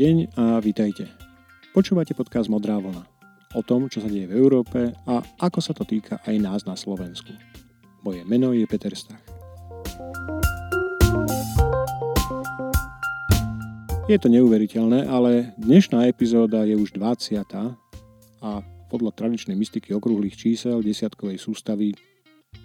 deň a vítajte. Počúvate podcast Modrá vlna. O tom, čo sa deje v Európe a ako sa to týka aj nás na Slovensku. Moje meno je Peter Stach. Je to neuveriteľné, ale dnešná epizóda je už 20. a podľa tradičnej mystiky okrúhlych čísel desiatkovej sústavy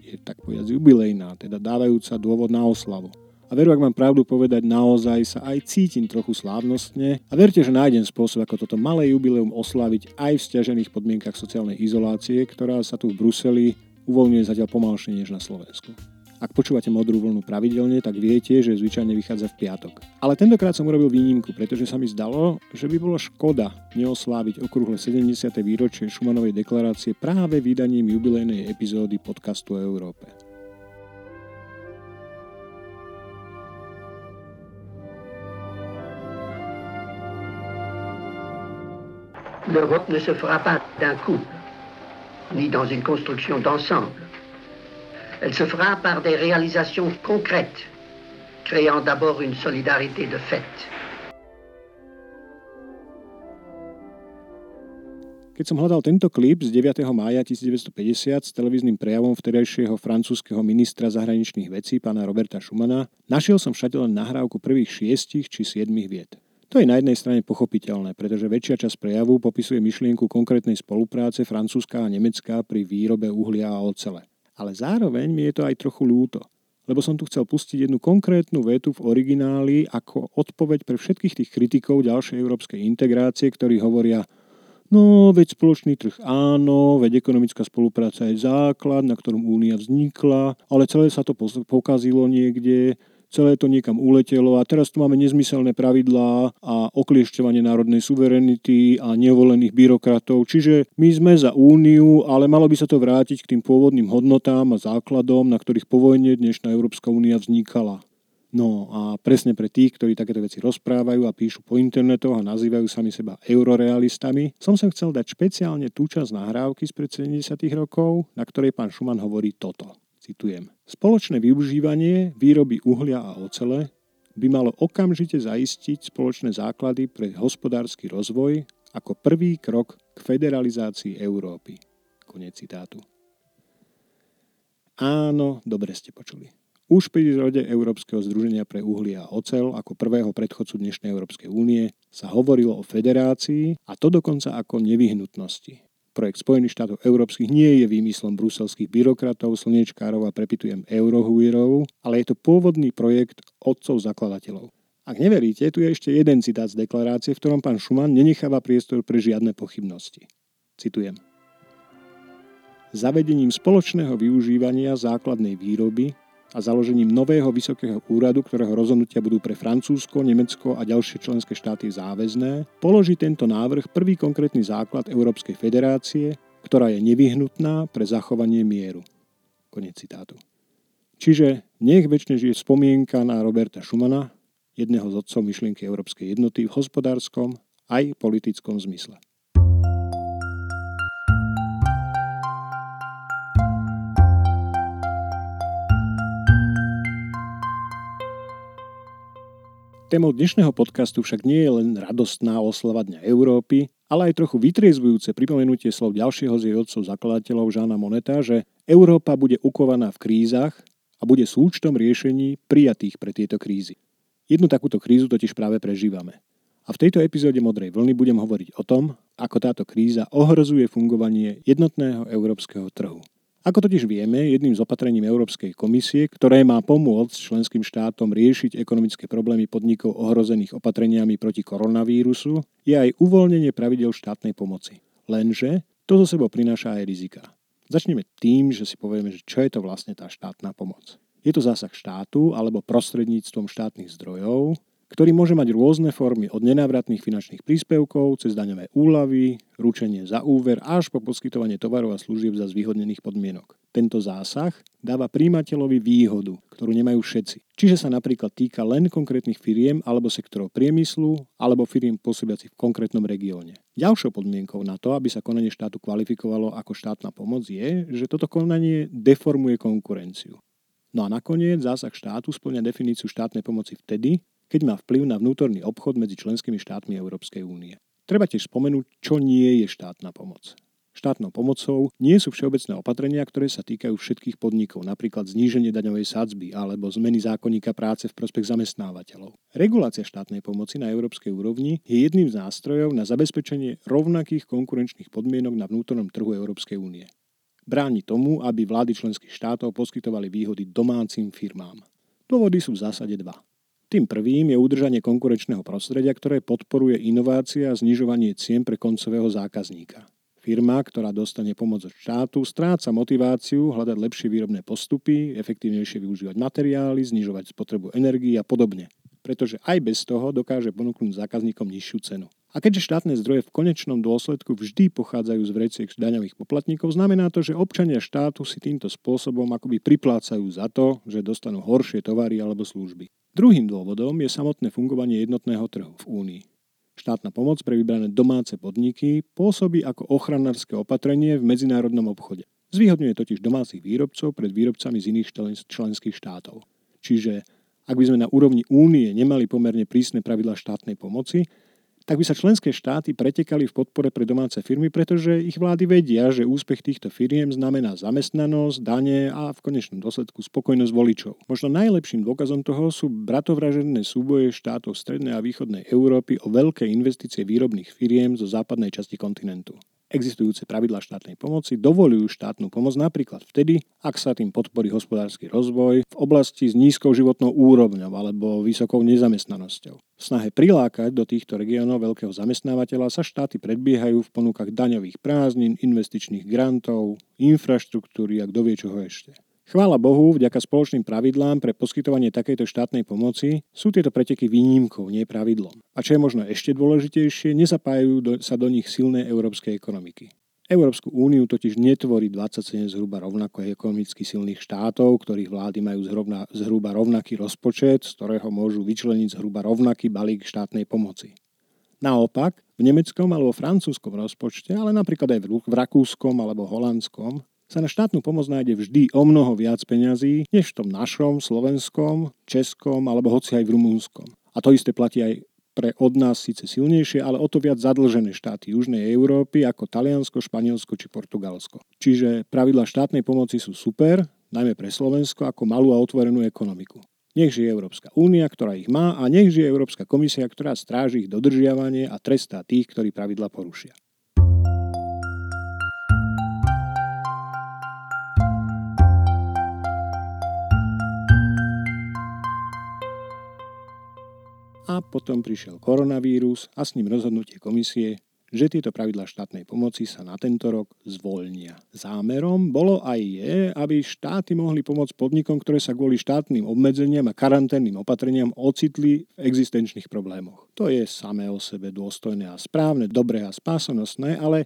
je tak povedať jubilejná, teda dávajúca dôvod na oslavu. A veru, ak mám pravdu povedať, naozaj sa aj cítim trochu slávnostne a verte, že nájdem spôsob, ako toto malé jubileum oslaviť aj v stiažených podmienkach sociálnej izolácie, ktorá sa tu v Bruseli uvoľňuje zatiaľ pomalšie než na Slovensku. Ak počúvate modrú vlnu pravidelne, tak viete, že zvyčajne vychádza v piatok. Ale tentokrát som urobil výnimku, pretože sa mi zdalo, že by bolo škoda neosláviť okrúhle 70. výročie Šumanovej deklarácie práve vydaním jubilejnej epizódy podcastu o Európe. l'Europe ne se fera pas d'un coup, ni dans une construction d'ensemble. Elle se fera par des réalisations concrètes, créant d'abord une solidarité de fait. Keď som hľadal tento klip z 9. mája 1950 s televíznym prejavom vtedajšieho francúzského ministra zahraničných vecí pána Roberta Schumana, našiel som všade len nahrávku prvých šiestich či siedmých viet. To je na jednej strane pochopiteľné, pretože väčšia časť prejavu popisuje myšlienku konkrétnej spolupráce Francúzska a Nemecka pri výrobe uhlia a ocele. Ale zároveň mi je to aj trochu ľúto, lebo som tu chcel pustiť jednu konkrétnu vetu v origináli ako odpoveď pre všetkých tých kritikov ďalšej európskej integrácie, ktorí hovoria No, veď spoločný trh áno, veď ekonomická spolupráca je základ, na ktorom únia vznikla, ale celé sa to pokazilo niekde, celé to niekam uletelo a teraz tu máme nezmyselné pravidlá a okliešťovanie národnej suverenity a nevolených byrokratov. Čiže my sme za úniu, ale malo by sa to vrátiť k tým pôvodným hodnotám a základom, na ktorých po vojne dnešná Európska únia vznikala. No a presne pre tých, ktorí takéto veci rozprávajú a píšu po internetoch a nazývajú sami seba eurorealistami, som sem chcel dať špeciálne tú časť nahrávky z pred 70 rokov, na ktorej pán Šuman hovorí toto. Citujem. Spoločné využívanie výroby uhlia a ocele by malo okamžite zaistiť spoločné základy pre hospodársky rozvoj ako prvý krok k federalizácii Európy. Konec citátu. Áno, dobre ste počuli. Už pri rode Európskeho združenia pre uhlie a ocel ako prvého predchodcu dnešnej Európskej únie sa hovorilo o federácii a to dokonca ako nevyhnutnosti. Projekt Spojených štátov európskych nie je výmyslom bruselských byrokratov, slnečkárov a prepitujem eurohuírov, ale je to pôvodný projekt otcov zakladateľov. Ak neveríte, tu je ešte jeden citát z deklarácie, v ktorom pán Schumann nenecháva priestor pre žiadne pochybnosti. Citujem. Zavedením spoločného využívania základnej výroby a založením nového vysokého úradu, ktorého rozhodnutia budú pre Francúzsko, Nemecko a ďalšie členské štáty záväzné, položí tento návrh prvý konkrétny základ Európskej federácie, ktorá je nevyhnutná pre zachovanie mieru. Konec citátu. Čiže nech väčšine žije spomienka na Roberta Schumana, jedného z otcov myšlienky Európskej jednoty v hospodárskom aj politickom zmysle. Témou dnešného podcastu však nie je len radostná oslava Dňa Európy, ale aj trochu vytriezvujúce pripomenutie slov ďalšieho z jej otcov zakladateľov Žána Moneta, že Európa bude ukovaná v krízach a bude súčtom riešení prijatých pre tieto krízy. Jednu takúto krízu totiž práve prežívame. A v tejto epizóde Modrej vlny budem hovoriť o tom, ako táto kríza ohrozuje fungovanie jednotného európskeho trhu. Ako totiž vieme, jedným z opatrením Európskej komisie, ktoré má pomôcť členským štátom riešiť ekonomické problémy podnikov ohrozených opatreniami proti koronavírusu, je aj uvoľnenie pravidel štátnej pomoci. Lenže to zo sebou prináša aj rizika. Začneme tým, že si povieme, že čo je to vlastne tá štátna pomoc. Je to zásah štátu alebo prostredníctvom štátnych zdrojov, ktorý môže mať rôzne formy od nenávratných finančných príspevkov cez daňové úlavy, ručenie za úver až po poskytovanie tovarov a služieb za zvýhodnených podmienok. Tento zásah dáva príjimateľovi výhodu, ktorú nemajú všetci. Čiže sa napríklad týka len konkrétnych firiem alebo sektorov priemyslu alebo firiem pôsobiacich v konkrétnom regióne. Ďalšou podmienkou na to, aby sa konanie štátu kvalifikovalo ako štátna pomoc je, že toto konanie deformuje konkurenciu. No a nakoniec zásah štátu splňa definíciu štátnej pomoci vtedy, keď má vplyv na vnútorný obchod medzi členskými štátmi Európskej únie. Treba tiež spomenúť, čo nie je štátna pomoc. Štátnou pomocou nie sú všeobecné opatrenia, ktoré sa týkajú všetkých podnikov, napríklad zníženie daňovej sadzby alebo zmeny zákonníka práce v prospech zamestnávateľov. Regulácia štátnej pomoci na európskej úrovni je jedným z nástrojov na zabezpečenie rovnakých konkurenčných podmienok na vnútornom trhu Európskej únie. Bráni tomu, aby vlády členských štátov poskytovali výhody domácim firmám. Dôvody sú v zásade dva. Tým prvým je udržanie konkurenčného prostredia, ktoré podporuje inovácia a znižovanie cien pre koncového zákazníka. Firma, ktorá dostane pomoc od štátu, stráca motiváciu hľadať lepšie výrobné postupy, efektívnejšie využívať materiály, znižovať spotrebu energii a podobne. Pretože aj bez toho dokáže ponúknuť zákazníkom nižšiu cenu. A keďže štátne zdroje v konečnom dôsledku vždy pochádzajú z vreciek daňových poplatníkov, znamená to, že občania štátu si týmto spôsobom akoby priplácajú za to, že dostanú horšie tovary alebo služby. Druhým dôvodom je samotné fungovanie jednotného trhu v Únii. Štátna pomoc pre vybrané domáce podniky pôsobí ako ochranárske opatrenie v medzinárodnom obchode. Zvýhodňuje totiž domácich výrobcov pred výrobcami z iných členských štátov. Čiže ak by sme na úrovni únie nemali pomerne prísne pravidla štátnej pomoci, tak by sa členské štáty pretekali v podpore pre domáce firmy, pretože ich vlády vedia, že úspech týchto firiem znamená zamestnanosť, dane a v konečnom dôsledku spokojnosť voličov. Možno najlepším dôkazom toho sú bratovražené súboje štátov strednej a východnej Európy o veľké investície výrobných firiem zo západnej časti kontinentu. Existujúce pravidlá štátnej pomoci dovolujú štátnu pomoc napríklad vtedy, ak sa tým podporí hospodársky rozvoj v oblasti s nízkou životnou úrovňou alebo vysokou nezamestnanosťou. V snahe prilákať do týchto regiónov veľkého zamestnávateľa sa štáty predbiehajú v ponukách daňových prázdnin, investičných grantov, infraštruktúry a kto vie čoho ešte. Chvála Bohu, vďaka spoločným pravidlám pre poskytovanie takejto štátnej pomoci sú tieto preteky výnimkou, nie pravidlom. A čo je možno ešte dôležitejšie, nezapájajú do, sa do nich silné európskej ekonomiky. Európsku úniu totiž netvorí 27 zhruba rovnako ekonomicky silných štátov, ktorých vlády majú zhruba, zhruba rovnaký rozpočet, z ktorého môžu vyčleniť zhruba rovnaký balík štátnej pomoci. Naopak, v nemeckom alebo francúzskom rozpočte, ale napríklad aj v rakúskom alebo holandskom, sa na štátnu pomoc nájde vždy o mnoho viac peňazí, než v tom našom, slovenskom, českom alebo hoci aj v rumúnskom. A to isté platí aj pre od nás síce silnejšie, ale o to viac zadlžené štáty Južnej Európy ako Taliansko, Španielsko či Portugalsko. Čiže pravidla štátnej pomoci sú super, najmä pre Slovensko ako malú a otvorenú ekonomiku. Nech žije Európska únia, ktorá ich má a nech žije Európska komisia, ktorá stráži ich dodržiavanie a trestá tých, ktorí pravidla porušia. A potom prišiel koronavírus a s ním rozhodnutie komisie, že tieto pravidlá štátnej pomoci sa na tento rok zvoľnia. Zámerom bolo aj je, aby štáty mohli pomôcť podnikom, ktoré sa kvôli štátnym obmedzeniam a karanténnym opatreniam ocitli v existenčných problémoch. To je samé o sebe dôstojné a správne, dobré a spásonosné, ale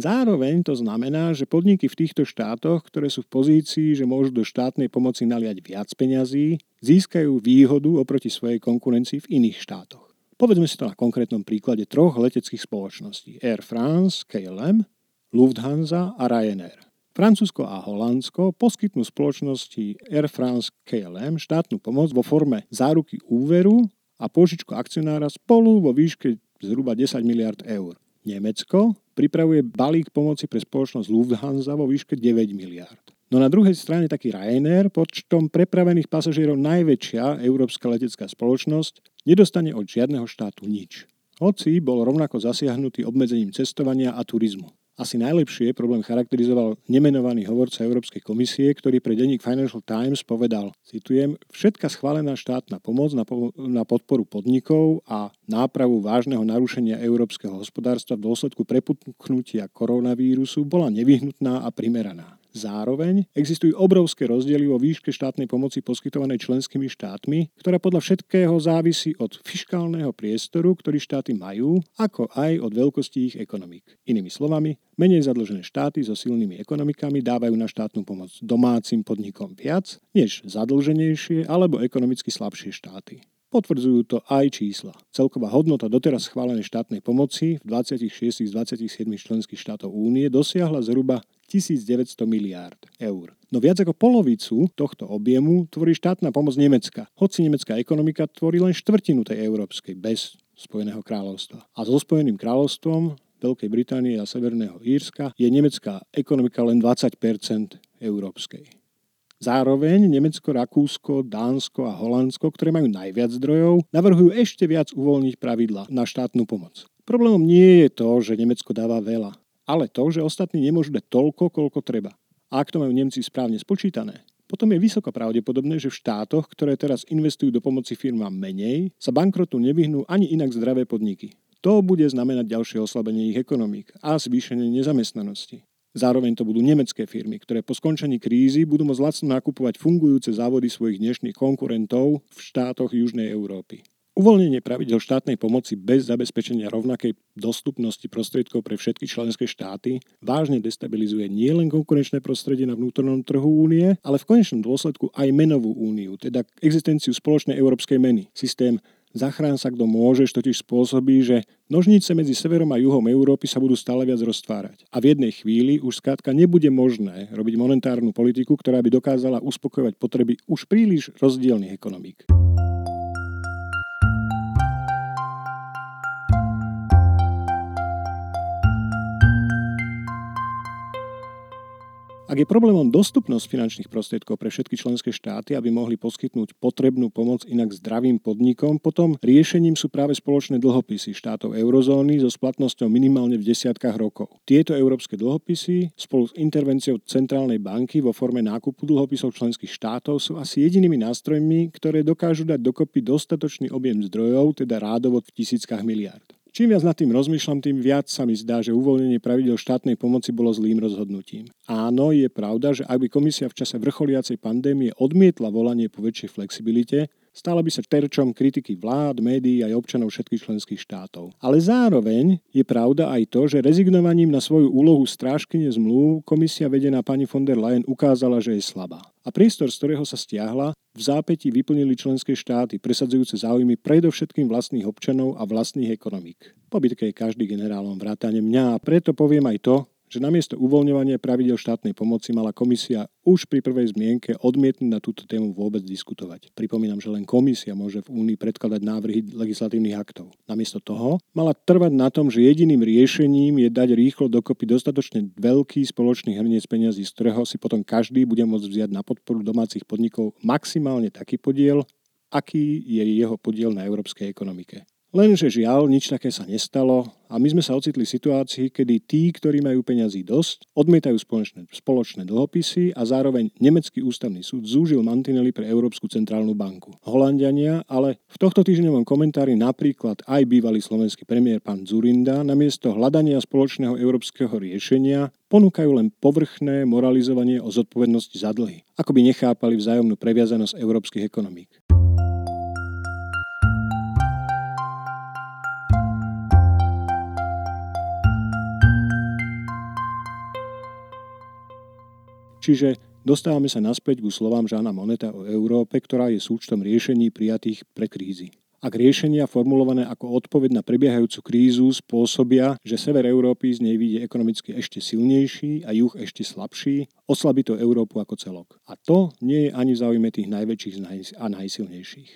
Zároveň to znamená, že podniky v týchto štátoch, ktoré sú v pozícii, že môžu do štátnej pomoci naliať viac peňazí, získajú výhodu oproti svojej konkurencii v iných štátoch. Povedzme si to na konkrétnom príklade troch leteckých spoločností Air France, KLM, Lufthansa a Ryanair. Francúzsko a Holandsko poskytnú spoločnosti Air France KLM štátnu pomoc vo forme záruky úveru a požičku akcionára spolu vo výške zhruba 10 miliard eur. Nemecko pripravuje balík pomoci pre spoločnosť Lufthansa vo výške 9 miliárd. No na druhej strane taký Ryanair, počtom prepravených pasažierov najväčšia európska letecká spoločnosť, nedostane od žiadneho štátu nič. Hoci bol rovnako zasiahnutý obmedzením cestovania a turizmu. Asi najlepšie problém charakterizoval nemenovaný hovorca Európskej komisie, ktorý pre denník Financial Times povedal, citujem, všetka schválená štátna pomoc na, po- na podporu podnikov a nápravu vážneho narušenia európskeho hospodárstva v dôsledku prepuknutia koronavírusu bola nevyhnutná a primeraná. Zároveň existujú obrovské rozdiely vo výške štátnej pomoci poskytovanej členskými štátmi, ktorá podľa všetkého závisí od fiškálneho priestoru, ktorý štáty majú, ako aj od veľkosti ich ekonomik. Inými slovami, menej zadlžené štáty so silnými ekonomikami dávajú na štátnu pomoc domácim podnikom viac, než zadlženejšie alebo ekonomicky slabšie štáty. Potvrdzujú to aj čísla. Celková hodnota doteraz schválenej štátnej pomoci v 26 z 27 členských štátov únie dosiahla zhruba 1900 miliárd eur. No viac ako polovicu tohto objemu tvorí štátna pomoc Nemecka, hoci nemecká ekonomika tvorí len štvrtinu tej európskej bez Spojeného kráľovstva. A so Spojeným kráľovstvom Veľkej Británie a Severného Írska je nemecká ekonomika len 20% európskej. Zároveň Nemecko, Rakúsko, Dánsko a Holandsko, ktoré majú najviac zdrojov, navrhujú ešte viac uvoľniť pravidla na štátnu pomoc. Problémom nie je to, že Nemecko dáva veľa, ale to, že ostatní nemôžu dať toľko, koľko treba. A ak to majú Nemci správne spočítané, potom je vysoko pravdepodobné, že v štátoch, ktoré teraz investujú do pomoci firmám menej, sa bankrotu nevyhnú ani inak zdravé podniky. To bude znamenať ďalšie oslabenie ich ekonomík a zvýšenie nezamestnanosti. Zároveň to budú nemecké firmy, ktoré po skončení krízy budú môcť lacno nakupovať fungujúce závody svojich dnešných konkurentov v štátoch Južnej Európy. Uvoľnenie pravidel štátnej pomoci bez zabezpečenia rovnakej dostupnosti prostriedkov pre všetky členské štáty vážne destabilizuje nielen konkurenčné prostredie na vnútornom trhu únie, ale v konečnom dôsledku aj menovú úniu, teda existenciu spoločnej európskej meny, systém Zachrán sa kto môžeš totiž spôsobí, že nožnice medzi severom a juhom Európy sa budú stále viac roztvárať. A v jednej chvíli už skrátka nebude možné robiť monetárnu politiku, ktorá by dokázala uspokojovať potreby už príliš rozdielnych ekonomík. Ak je problémom dostupnosť finančných prostriedkov pre všetky členské štáty, aby mohli poskytnúť potrebnú pomoc inak zdravým podnikom, potom riešením sú práve spoločné dlhopisy štátov eurozóny so splatnosťou minimálne v desiatkách rokov. Tieto európske dlhopisy spolu s intervenciou Centrálnej banky vo forme nákupu dlhopisov členských štátov sú asi jedinými nástrojmi, ktoré dokážu dať dokopy dostatočný objem zdrojov, teda rádovo v tisíckach miliárd. Čím viac nad tým rozmýšľam, tým viac sa mi zdá, že uvoľnenie pravidel štátnej pomoci bolo zlým rozhodnutím. Áno, je pravda, že ak by komisia v čase vrcholiacej pandémie odmietla volanie po väčšej flexibilite, Stala by sa terčom kritiky vlád, médií aj občanov všetkých členských štátov. Ale zároveň je pravda aj to, že rezignovaním na svoju úlohu strážkyne zmluv komisia vedená pani von der Leyen ukázala, že je slabá. A priestor, z ktorého sa stiahla, v zápäti vyplnili členské štáty, presadzujúce záujmy predovšetkým vlastných občanov a vlastných ekonomík. Po bitke je každý generálom vrátane mňa a preto poviem aj to, že namiesto uvoľňovania pravidel štátnej pomoci mala komisia už pri prvej zmienke odmietnúť na túto tému vôbec diskutovať. Pripomínam, že len komisia môže v Únii predkladať návrhy legislatívnych aktov. Namiesto toho mala trvať na tom, že jediným riešením je dať rýchlo dokopy dostatočne veľký spoločný hrniec peniazí, z ktorého si potom každý bude môcť vziať na podporu domácich podnikov maximálne taký podiel, aký je jeho podiel na európskej ekonomike. Lenže žiaľ, nič také sa nestalo a my sme sa ocitli v situácii, kedy tí, ktorí majú peňazí dosť, odmietajú spoločné, spoločné dlhopisy a zároveň Nemecký ústavný súd zúžil mantinely pre Európsku centrálnu banku. Holandiania, ale v tohto týždňovom komentári napríklad aj bývalý slovenský premiér pán Zurinda namiesto hľadania spoločného európskeho riešenia ponúkajú len povrchné moralizovanie o zodpovednosti za dlhy, ako by nechápali vzájomnú previazanosť európskych ekonomík. Čiže dostávame sa naspäť ku slovám Žána Moneta o Európe, ktorá je súčtom riešení prijatých pre krízy. Ak riešenia formulované ako odpoveď na prebiehajúcu krízu spôsobia, že sever Európy z nej vyjde ekonomicky ešte silnejší a juh ešte slabší, oslabí to Európu ako celok. A to nie je ani v záujme tých najväčších a najsilnejších.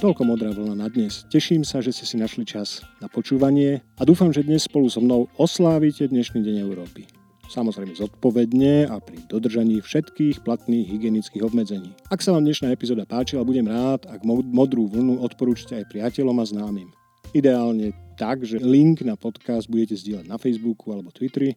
Toľko modrá vlna na dnes. Teším sa, že ste si našli čas na počúvanie a dúfam, že dnes spolu so mnou oslávite dnešný deň Európy. Samozrejme zodpovedne a pri dodržaní všetkých platných hygienických obmedzení. Ak sa vám dnešná epizóda páčila, budem rád, ak modrú vlnu odporúčite aj priateľom a známym. Ideálne tak, že link na podcast budete zdieľať na Facebooku alebo Twitteri,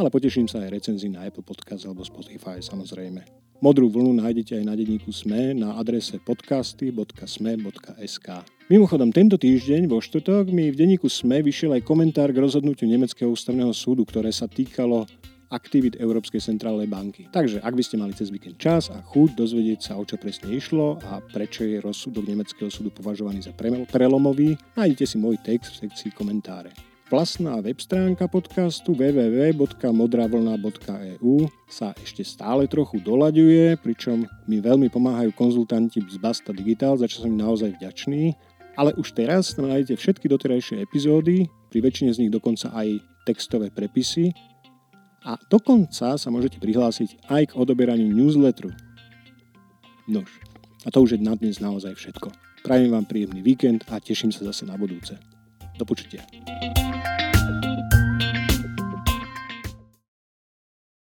ale poteším sa aj recenzii na Apple Podcast alebo Spotify samozrejme. Modrú vlnu nájdete aj na denníku SME na adrese podcasty.sme.sk. Mimochodom, tento týždeň vo štvrtok mi v denníku SME vyšiel aj komentár k rozhodnutiu Nemeckého ústavného súdu, ktoré sa týkalo aktivít Európskej centrálnej banky. Takže ak by ste mali cez víkend čas a chuť dozvedieť sa, o čo presne išlo a prečo je rozsudok Nemeckého súdu považovaný za prelomový, nájdete si môj text v sekcii komentáre. Vlastná web stránka podcastu www.modravlna.eu sa ešte stále trochu doľaďuje, pričom mi veľmi pomáhajú konzultanti z Basta Digital, za čo som im naozaj vďačný. Ale už teraz tam nájdete všetky doterajšie epizódy, pri väčšine z nich dokonca aj textové prepisy a dokonca sa môžete prihlásiť aj k odoberaniu newsletteru. Nož, a to už je na dnes naozaj všetko. Prajem vám príjemný víkend a teším sa zase na budúce. Do počutia.